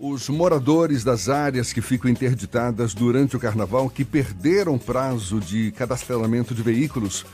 Os moradores das áreas que ficam interditadas durante o carnaval, que perderam prazo de cadastramento de veículos,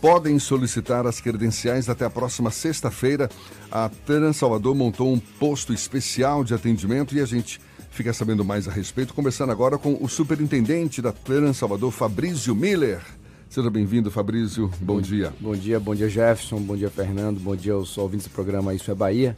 podem solicitar as credenciais até a próxima sexta-feira. A Trans Salvador montou um posto especial de atendimento e a gente fica sabendo mais a respeito, conversando agora com o superintendente da Trans Salvador, Fabrício Miller. Seja bem-vindo, Fabrício. Bom, bom dia. Bom dia, bom dia, Jefferson. Bom dia, Fernando. Bom dia aos ouvintes do programa Isso é Bahia.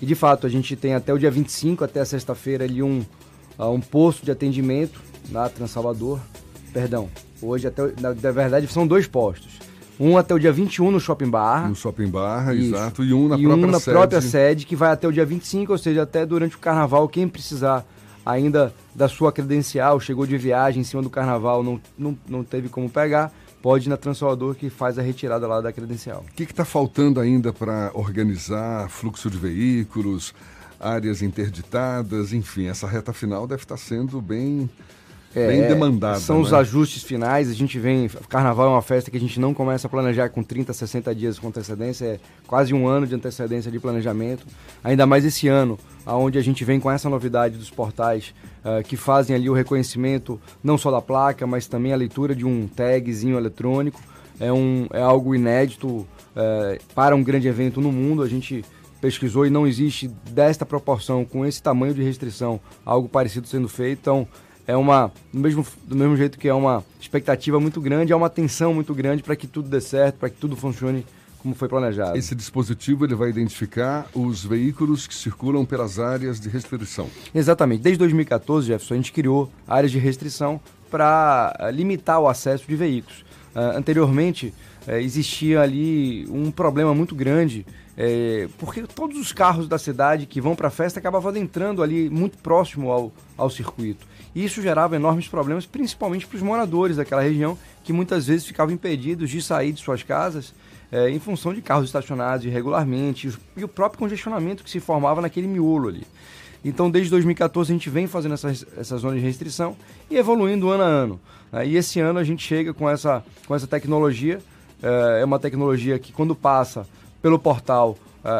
E de fato, a gente tem até o dia 25, até a sexta-feira, ali um, uh, um posto de atendimento na Transalvador. Perdão, hoje até. Na, na verdade, são dois postos. Um até o dia 21 no Shopping Barra. No Shopping Barra, Isso. exato. E um na e própria um na sede. própria sede, que vai até o dia 25, ou seja, até durante o carnaval, quem precisar ainda da sua credencial, chegou de viagem em cima do carnaval, não, não, não teve como pegar, pode ir na Transalvador que faz a retirada lá da credencial. O que está faltando ainda para organizar fluxo de veículos, áreas interditadas, enfim, essa reta final deve estar tá sendo bem é, bem demandada. São né? os ajustes finais. A gente vem. Carnaval é uma festa que a gente não começa a planejar com 30, 60 dias com antecedência, é quase um ano de antecedência de planejamento. Ainda mais esse ano, onde a gente vem com essa novidade dos portais uh, que fazem ali o reconhecimento não só da placa, mas também a leitura de um tagzinho eletrônico. É, um, é algo inédito uh, para um grande evento no mundo. A gente pesquisou e não existe desta proporção, com esse tamanho de restrição, algo parecido sendo feito. Então, é uma do mesmo, do mesmo jeito que é uma expectativa muito grande, é uma tensão muito grande para que tudo dê certo, para que tudo funcione como foi planejado. Esse dispositivo ele vai identificar os veículos que circulam pelas áreas de restrição. Exatamente. Desde 2014, Jefferson, a gente criou áreas de restrição para eh, limitar o acesso de veículos. Uh, anteriormente, uh, existia ali um problema muito grande, uh, porque todos os carros da cidade que vão para a festa acabavam entrando ali muito próximo ao, ao circuito. E isso gerava enormes problemas, principalmente para os moradores daquela região, que muitas vezes ficavam impedidos de sair de suas casas é, em função de carros estacionados irregularmente e o próprio congestionamento que se formava naquele miolo ali. Então, desde 2014, a gente vem fazendo essa, essa zona de restrição e evoluindo ano a ano. Né? E esse ano a gente chega com essa, com essa tecnologia. É, é uma tecnologia que, quando passa pelo portal,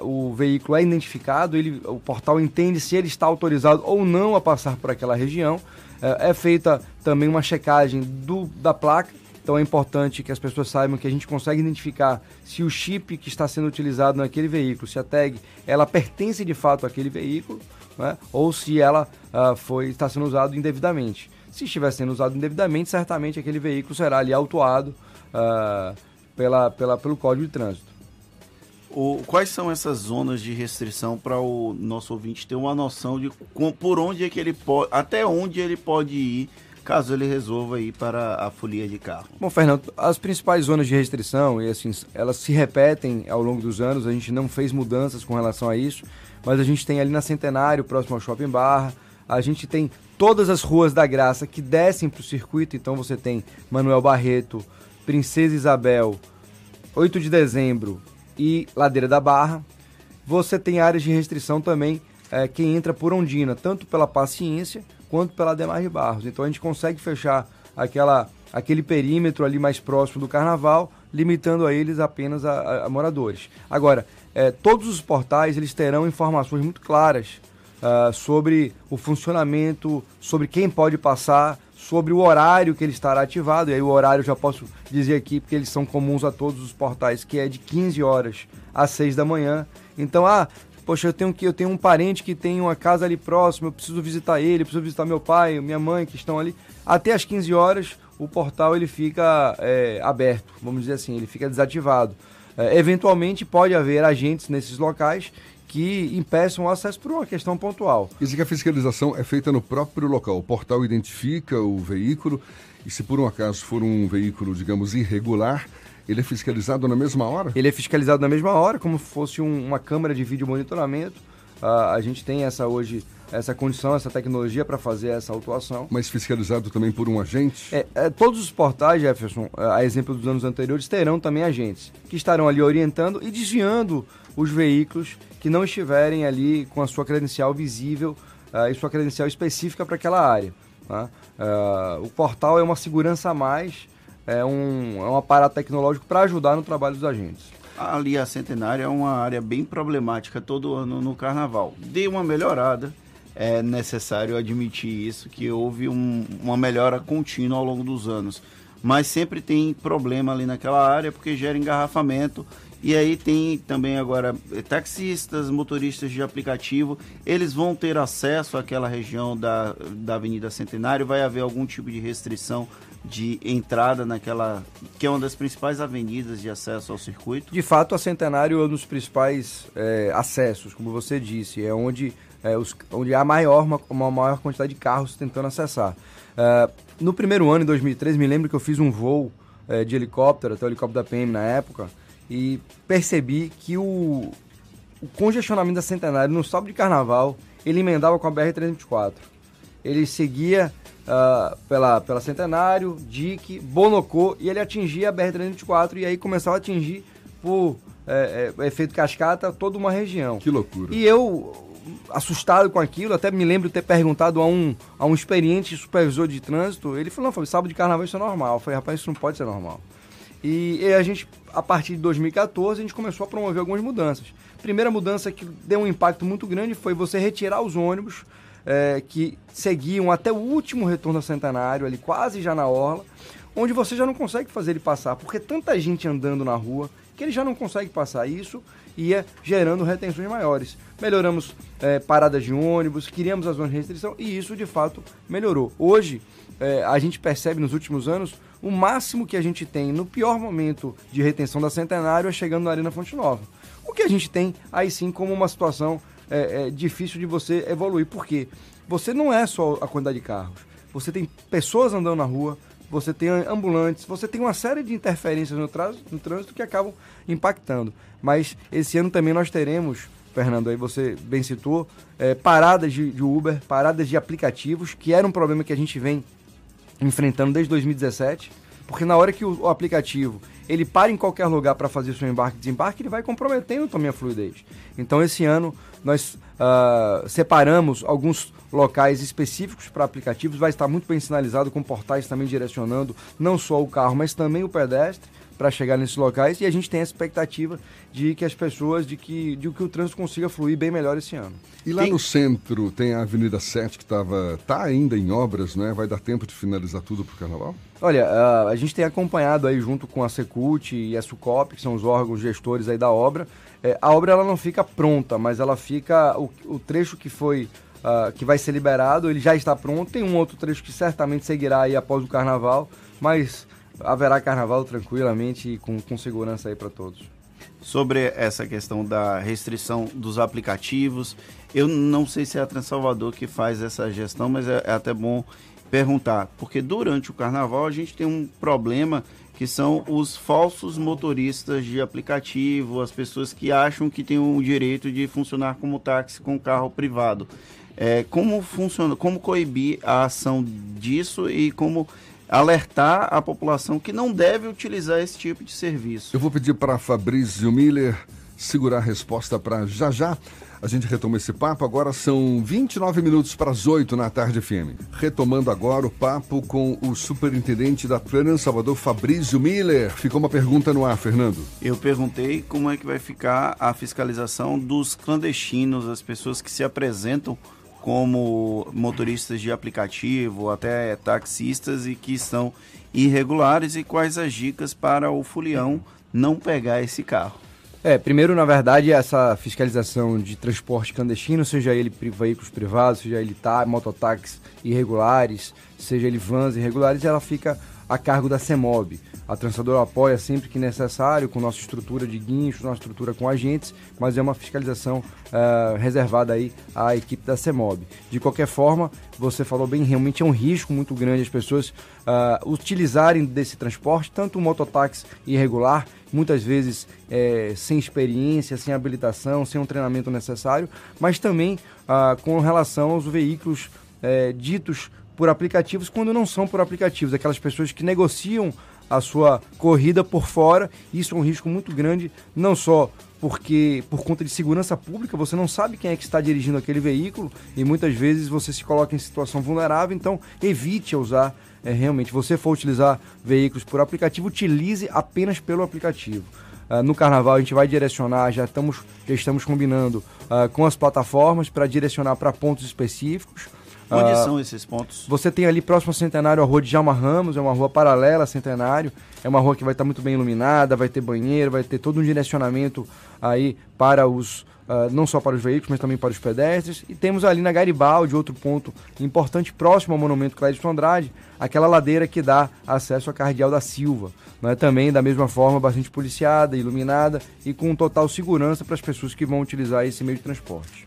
uh, o veículo é identificado, ele, o portal entende se ele está autorizado ou não a passar por aquela região. Uh, é feita também uma checagem do, da placa, então é importante que as pessoas saibam que a gente consegue identificar se o chip que está sendo utilizado naquele veículo, se a tag, ela pertence de fato àquele veículo, né? ou se ela uh, foi, está sendo usado indevidamente. Se estiver sendo usado indevidamente, certamente aquele veículo será ali autuado uh, pela, pela, pelo Código de Trânsito. O, quais são essas zonas de restrição para o nosso ouvinte ter uma noção de com, por onde é que ele pode, até onde ele pode ir caso ele resolva ir para a folia de carro? Bom, Fernando, as principais zonas de restrição, e assim, elas se repetem ao longo dos anos, a gente não fez mudanças com relação a isso, mas a gente tem ali na Centenário, próximo ao Shopping Barra, a gente tem todas as ruas da Graça que descem para o circuito, então você tem Manuel Barreto, Princesa Isabel, 8 de dezembro, e Ladeira da Barra. Você tem áreas de restrição também é, quem entra por Ondina, tanto pela Paciência quanto pela Demar de Barros. Então a gente consegue fechar aquela, aquele perímetro ali mais próximo do Carnaval, limitando a eles apenas a, a, a moradores. Agora, é, todos os portais eles terão informações muito claras uh, sobre o funcionamento, sobre quem pode passar, sobre o horário que ele estará ativado. E aí o horário eu já posso dizer aqui, porque eles são comuns a todos os portais, que é de 15 horas às 6 da manhã. Então, ah, poxa, eu tenho que eu tenho um parente que tem uma casa ali próxima, eu preciso visitar ele, eu preciso visitar meu pai, minha mãe que estão ali. Até às 15 horas o portal ele fica é, aberto, vamos dizer assim, ele fica desativado. É, eventualmente pode haver agentes nesses locais que impeçam o acesso por uma questão pontual. Isso que a fiscalização é feita no próprio local. O portal identifica o veículo e se por um acaso for um veículo, digamos, irregular, ele é fiscalizado na mesma hora? Ele é fiscalizado na mesma hora, como se fosse um, uma câmera de vídeo monitoramento. Uh, a gente tem essa hoje essa condição, essa tecnologia para fazer essa autuação. Mas fiscalizado também por um agente? É, é, todos os portais, Jefferson, a exemplo dos anos anteriores, terão também agentes que estarão ali orientando e desviando os veículos que não estiverem ali com a sua credencial visível uh, e sua credencial específica para aquela área. Uh, o portal é uma segurança a mais, é um, é um aparato tecnológico para ajudar no trabalho dos agentes. Ali a Centenária é uma área bem problemática todo ano no carnaval. Deu uma melhorada, é necessário admitir isso, que houve um, uma melhora contínua ao longo dos anos. Mas sempre tem problema ali naquela área porque gera engarrafamento. E aí tem também agora eh, taxistas, motoristas de aplicativo, eles vão ter acesso àquela região da, da Avenida Centenário, vai haver algum tipo de restrição de entrada naquela que é uma das principais avenidas de acesso ao circuito? De fato, a Centenário é um dos principais é, acessos, como você disse, é onde é, os, onde há maior, uma, uma, maior quantidade de carros tentando acessar. No primeiro ano, em 2013, me lembro que eu fiz um voo é, de helicóptero, até o helicóptero da PM na época, e percebi que o, o congestionamento da Centenário no sábado de carnaval, ele emendava com a BR-324. Ele seguia uh, pela, pela Centenário, Dique, Bonocô, e ele atingia a BR-324 e aí começava a atingir por é, é, efeito cascata toda uma região. Que loucura. E eu assustado com aquilo, até me lembro de ter perguntado a um, a um experiente supervisor de trânsito, ele falou, não, foi sábado de carnaval isso é normal. Eu falei, rapaz, isso não pode ser normal. E, e, a gente, a partir de 2014, a gente começou a promover algumas mudanças. Primeira mudança que deu um impacto muito grande foi você retirar os ônibus é, que seguiam até o último retorno ao centenário, ali quase já na orla, onde você já não consegue fazer ele passar, porque tanta gente andando na rua que ele já não consegue passar isso ia gerando retenções maiores. Melhoramos é, paradas de ônibus, criamos as zonas de restrição e isso de fato melhorou. Hoje, é, a gente percebe nos últimos anos o máximo que a gente tem no pior momento de retenção da Centenário é chegando na Arena Fonte Nova. O que a gente tem aí sim como uma situação é, é, difícil de você evoluir. Por quê? Você não é só a quantidade de carros. Você tem pessoas andando na rua, você tem ambulantes, você tem uma série de interferências no, no trânsito que acabam impactando. Mas esse ano também nós teremos, Fernando, aí você bem citou, é, paradas de, de Uber, paradas de aplicativos, que era um problema que a gente vem enfrentando desde 2017, porque na hora que o, o aplicativo ele para em qualquer lugar para fazer seu embarque e desembarque, ele vai comprometendo também a fluidez. Então esse ano nós uh, separamos alguns locais específicos para aplicativos, vai estar muito bem sinalizado com portais também direcionando não só o carro, mas também o pedestre para chegar nesses locais e a gente tem a expectativa de que as pessoas, de que, de que o trânsito consiga fluir bem melhor esse ano. E lá tem... no centro tem a Avenida 7 que estava tá ainda em obras, né? Vai dar tempo de finalizar tudo para o carnaval? Olha, a, a gente tem acompanhado aí junto com a Secult e a Sucop, que são os órgãos gestores aí da obra. É, a obra ela não fica pronta, mas ela fica o, o trecho que foi uh, que vai ser liberado, ele já está pronto. Tem um outro trecho que certamente seguirá aí após o carnaval, mas haverá carnaval tranquilamente e com, com segurança aí para todos. Sobre essa questão da restrição dos aplicativos, eu não sei se é a Transalvador que faz essa gestão, mas é, é até bom perguntar, porque durante o carnaval a gente tem um problema que são os falsos motoristas de aplicativo, as pessoas que acham que têm o direito de funcionar como táxi com carro privado. É, como funciona, como coibir a ação disso e como alertar a população que não deve utilizar esse tipo de serviço. Eu vou pedir para Fabrício Miller segurar a resposta para já já. A gente retoma esse papo. Agora são 29 minutos para as 8 na tarde FM. Retomando agora o papo com o superintendente da Trans Salvador, Fabrício Miller. Ficou uma pergunta no ar, Fernando. Eu perguntei como é que vai ficar a fiscalização dos clandestinos, as pessoas que se apresentam como motoristas de aplicativo, até taxistas e que são irregulares e quais as dicas para o fulião não pegar esse carro. É, primeiro, na verdade, essa fiscalização de transporte clandestino, seja ele veículos privados, seja ele tá, mototáxis irregulares, seja ele vans irregulares, ela fica a cargo da CEMOB. A trançadora apoia sempre que necessário, com nossa estrutura de guincho, nossa estrutura com agentes, mas é uma fiscalização uh, reservada aí à equipe da CEMOB. De qualquer forma, você falou bem, realmente é um risco muito grande as pessoas uh, utilizarem desse transporte, tanto o mototáxi irregular, muitas vezes é, sem experiência, sem habilitação, sem um treinamento necessário, mas também uh, com relação aos veículos ditos por aplicativos quando não são por aplicativos, aquelas pessoas que negociam a sua corrida por fora. Isso é um risco muito grande, não só porque por conta de segurança pública você não sabe quem é que está dirigindo aquele veículo e muitas vezes você se coloca em situação vulnerável, então evite usar é, realmente. Você for utilizar veículos por aplicativo, utilize apenas pelo aplicativo. Uh, no carnaval a gente vai direcionar, já estamos, já estamos combinando uh, com as plataformas para direcionar para pontos específicos. Onde uh, são esses pontos? Você tem ali próximo ao Centenário a rua de Jalma Ramos, é uma rua paralela ao Centenário, é uma rua que vai estar muito bem iluminada, vai ter banheiro, vai ter todo um direcionamento aí para os Uh, não só para os veículos, mas também para os pedestres. E temos ali na Garibaldi, outro ponto importante, próximo ao Monumento Clédio Andrade, aquela ladeira que dá acesso à Cardeal da Silva. Né? Também, da mesma forma, bastante policiada, iluminada e com total segurança para as pessoas que vão utilizar esse meio de transporte.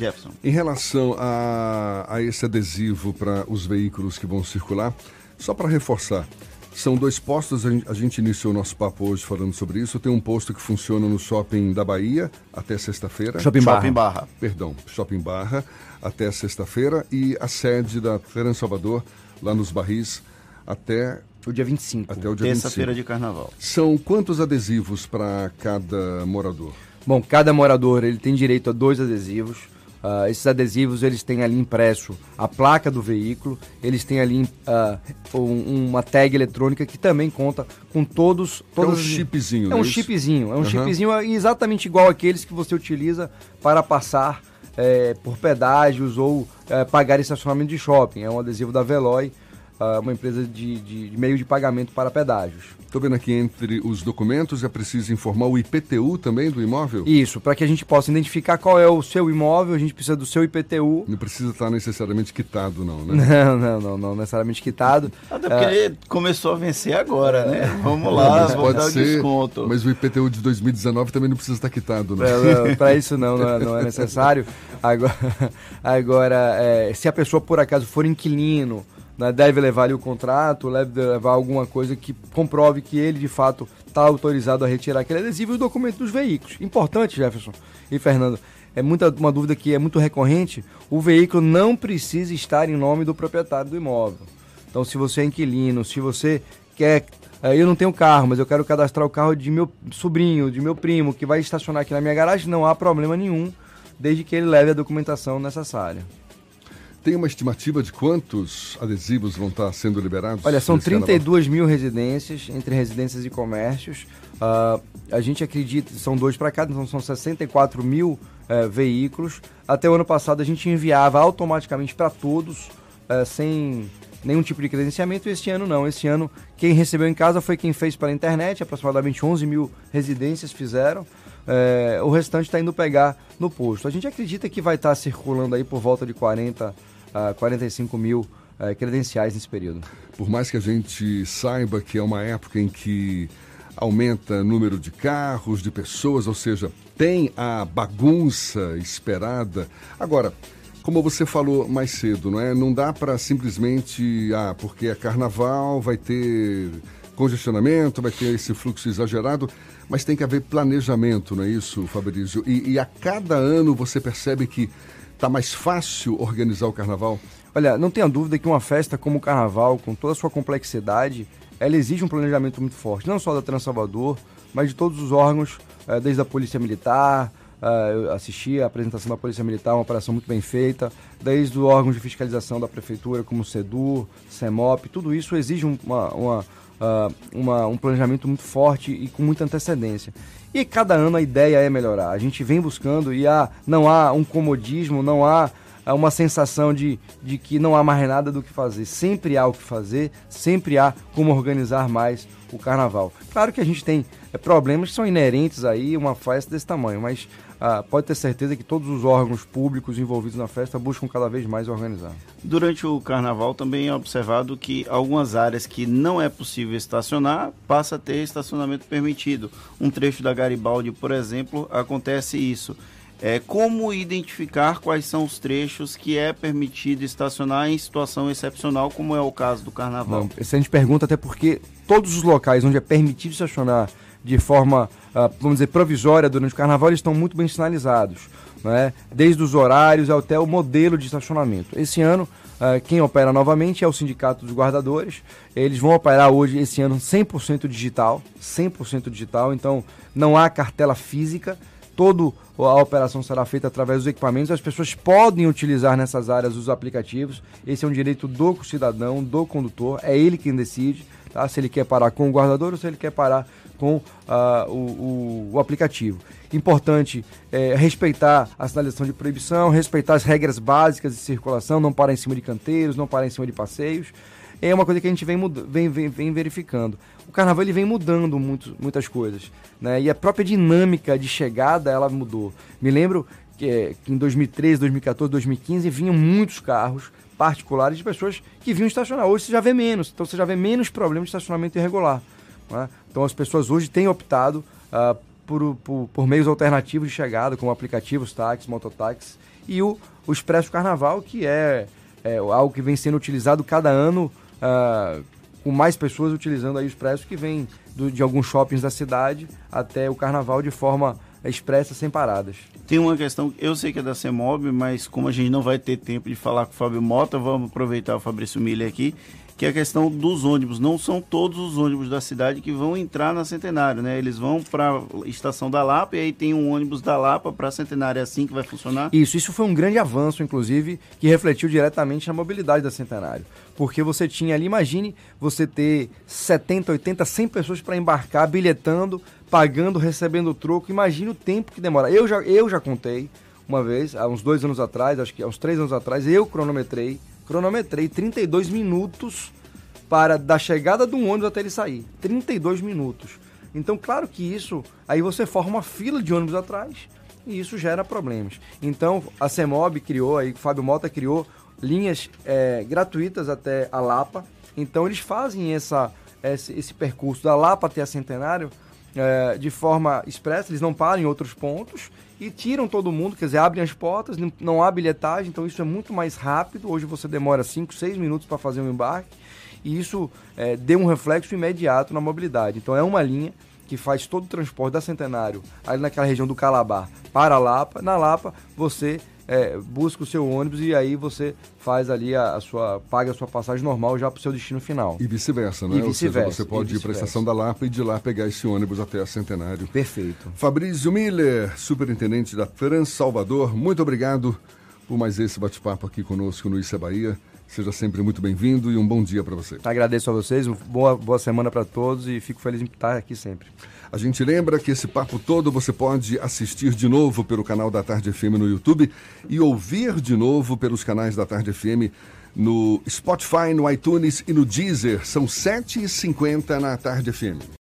Jefferson. Em relação a, a esse adesivo para os veículos que vão circular, só para reforçar, são dois postos, a gente, iniciou o nosso papo hoje falando sobre isso. Tem um posto que funciona no shopping da Bahia até sexta-feira. Shopping Barra. Shopping Barra. Perdão, Shopping Barra até sexta-feira. E a sede da Feira em Salvador, lá nos Barris, até o dia 25. Até o dia Terça-feira de carnaval. São quantos adesivos para cada morador? Bom, cada morador ele tem direito a dois adesivos. Uh, esses adesivos eles têm ali impresso a placa do veículo, eles têm ali uh, um, uma tag eletrônica que também conta com todos. todos é um chipzinho, É um é chipzinho, é um uhum. chipzinho exatamente igual aqueles que você utiliza para passar é, por pedágios ou é, pagar estacionamento de shopping. É um adesivo da Veloy uma empresa de, de, de, meio de pagamento para pedágios. Estou vendo aqui entre os documentos é preciso informar o IPTU também do imóvel? Isso, para que a gente possa identificar qual é o seu imóvel, a gente precisa do seu IPTU. Não precisa estar necessariamente quitado, não, né? Não, não, não, não necessariamente quitado. Até porque é... ele começou a vencer agora, né? Vamos lá, mas vamos dar ser, o desconto. Mas o IPTU de 2019 também não precisa estar quitado, né? Para isso não, não é, não é necessário. Agora, agora é, se a pessoa por acaso for inquilino, né, deve levar ali o contrato, deve levar alguma coisa que comprove que ele de fato está autorizado a retirar aquele adesivo e o documento dos veículos. Importante, Jefferson e Fernando, é muita, uma dúvida que é muito recorrente, o veículo não precisa estar em nome do proprietário do imóvel. Então, se você é inquilino, se você quer eh, eu não tenho carro, mas eu quero cadastrar o carro de meu sobrinho, de meu primo, que vai estacionar aqui na minha garagem, não há problema nenhum, desde que ele leve a documentação necessária. Tem uma estimativa de quantos adesivos vão estar sendo liberados? Olha, são 32 carnaval? mil residências, entre residências e comércios. Uh, a gente acredita, são dois para cada, então são 64 mil uh, veículos. Até o ano passado a gente enviava automaticamente para todos, uh, sem nenhum tipo de credenciamento. Este ano não. Este ano quem recebeu em casa foi quem fez pela internet, aproximadamente 11 mil residências fizeram. É, o restante está indo pegar no posto. A gente acredita que vai estar tá circulando aí por volta de 40 a 45 mil uh, credenciais nesse período. Por mais que a gente saiba que é uma época em que aumenta o número de carros, de pessoas, ou seja, tem a bagunça esperada. Agora, como você falou mais cedo, não é? Não dá para simplesmente, ah, porque é carnaval, vai ter congestionamento, vai ter esse fluxo exagerado, mas tem que haver planejamento, não é isso, Fabrício? E, e a cada ano você percebe que Está mais fácil organizar o carnaval? Olha, não tenha dúvida que uma festa como o carnaval, com toda a sua complexidade, ela exige um planejamento muito forte, não só da Transalvador, mas de todos os órgãos, eh, desde a Polícia Militar, eh, eu assisti a apresentação da Polícia Militar, uma operação muito bem feita, desde o órgão de fiscalização da Prefeitura, como o SEDUR, CEMOP, tudo isso exige uma, uma, uh, uma, um planejamento muito forte e com muita antecedência. E cada ano a ideia é melhorar. A gente vem buscando e há, não há um comodismo, não há uma sensação de, de que não há mais nada do que fazer. Sempre há o que fazer, sempre há como organizar mais o carnaval. Claro que a gente tem é, problemas que são inerentes aí uma festa desse tamanho, mas ah, pode ter certeza que todos os órgãos públicos envolvidos na festa buscam cada vez mais organizar. Durante o carnaval também é observado que algumas áreas que não é possível estacionar passa a ter estacionamento permitido. Um trecho da Garibaldi, por exemplo, acontece isso. É, como identificar quais são os trechos que é permitido estacionar em situação excepcional, como é o caso do carnaval? Não, excelente pergunta, até porque todos os locais onde é permitido estacionar de forma, uh, vamos dizer, provisória durante o carnaval, eles estão muito bem sinalizados, né? desde os horários até o modelo de estacionamento. Esse ano, uh, quem opera novamente é o Sindicato dos Guardadores. Eles vão operar hoje, esse ano, 100% digital, 100% digital, então não há cartela física, toda a operação será feita através dos equipamentos. As pessoas podem utilizar nessas áreas os aplicativos. Esse é um direito do cidadão, do condutor, é ele quem decide tá? se ele quer parar com o guardador ou se ele quer parar com uh, o, o, o, aplicativo. Importante é, respeitar a sinalização de proibição, respeitar as regras básicas de circulação, não parar em cima de canteiros, não parar em cima de passeios. É uma coisa que a gente vem, vem, vem, vem verificando. O carnaval ele vem mudando muito, muitas coisas. Né? E a própria dinâmica de chegada ela mudou. Me lembro que, é, que em 2013, 2014, 2015 vinham muitos carros particulares de pessoas que vinham estacionar. Hoje você já vê menos, então você já vê menos problemas de estacionamento irregular. Né? Então as pessoas hoje têm optado uh, por, por, por, meios alternativos de chegada, como aplicativos, táxis, mototáxis, e o, o Expresso Carnaval, que é, é, algo que vem sendo utilizado cada ano, uh, com mais pessoas utilizando aí o Expresso, que vem do, de alguns shoppings da cidade até o Carnaval de forma expressa sem paradas. Tem uma questão, eu sei que é da CEMOB, mas como a gente não vai ter tempo de falar com o Fábio Mota, vamos aproveitar o Fabrício Miller aqui, que é a questão dos ônibus. Não são todos os ônibus da cidade que vão entrar na Centenário, né? Eles vão para a estação da Lapa e aí tem um ônibus da Lapa para Centenário. É assim que vai funcionar? Isso, isso foi um grande avanço, inclusive, que refletiu diretamente na mobilidade da Centenário. Porque você tinha ali, imagine você ter 70, 80, 100 pessoas para embarcar, bilhetando, pagando, recebendo troco. Imagine o tempo que demora. Eu já, eu já contei uma vez, há uns dois anos atrás, acho que há uns três anos atrás, eu cronometrei cronometrei 32 minutos para da chegada do ônibus até ele sair. 32 minutos. Então, claro que isso, aí você forma uma fila de ônibus atrás e isso gera problemas. Então, a CEMOB criou, aí o Fábio Mota criou linhas é, gratuitas até a Lapa. Então, eles fazem essa, esse, esse percurso da Lapa até a Centenário é, de forma expressa, eles não param em outros pontos e tiram todo mundo, quer dizer, abrem as portas, não há bilhetagem, então isso é muito mais rápido. Hoje você demora 5, 6 minutos para fazer um embarque e isso é, deu um reflexo imediato na mobilidade. Então é uma linha que faz todo o transporte da Centenário ali naquela região do Calabar para a Lapa. Na Lapa você é, busca o seu ônibus e aí você faz ali a, a sua paga a sua passagem normal já para o seu destino final. E vice-versa, né? E vice-versa. você pode ir para a estação da Lapa e de lá pegar esse ônibus até a Centenário. Perfeito. Fabrício Miller, superintendente da Trans Salvador, muito obrigado por mais esse bate-papo aqui conosco no Isa Bahia. Seja sempre muito bem-vindo e um bom dia para você. Agradeço a vocês, boa, boa semana para todos e fico feliz em estar aqui sempre. A gente lembra que esse papo todo você pode assistir de novo pelo canal da Tarde FM no YouTube e ouvir de novo pelos canais da Tarde FM no Spotify, no iTunes e no Deezer. São 7h50 na Tarde FM.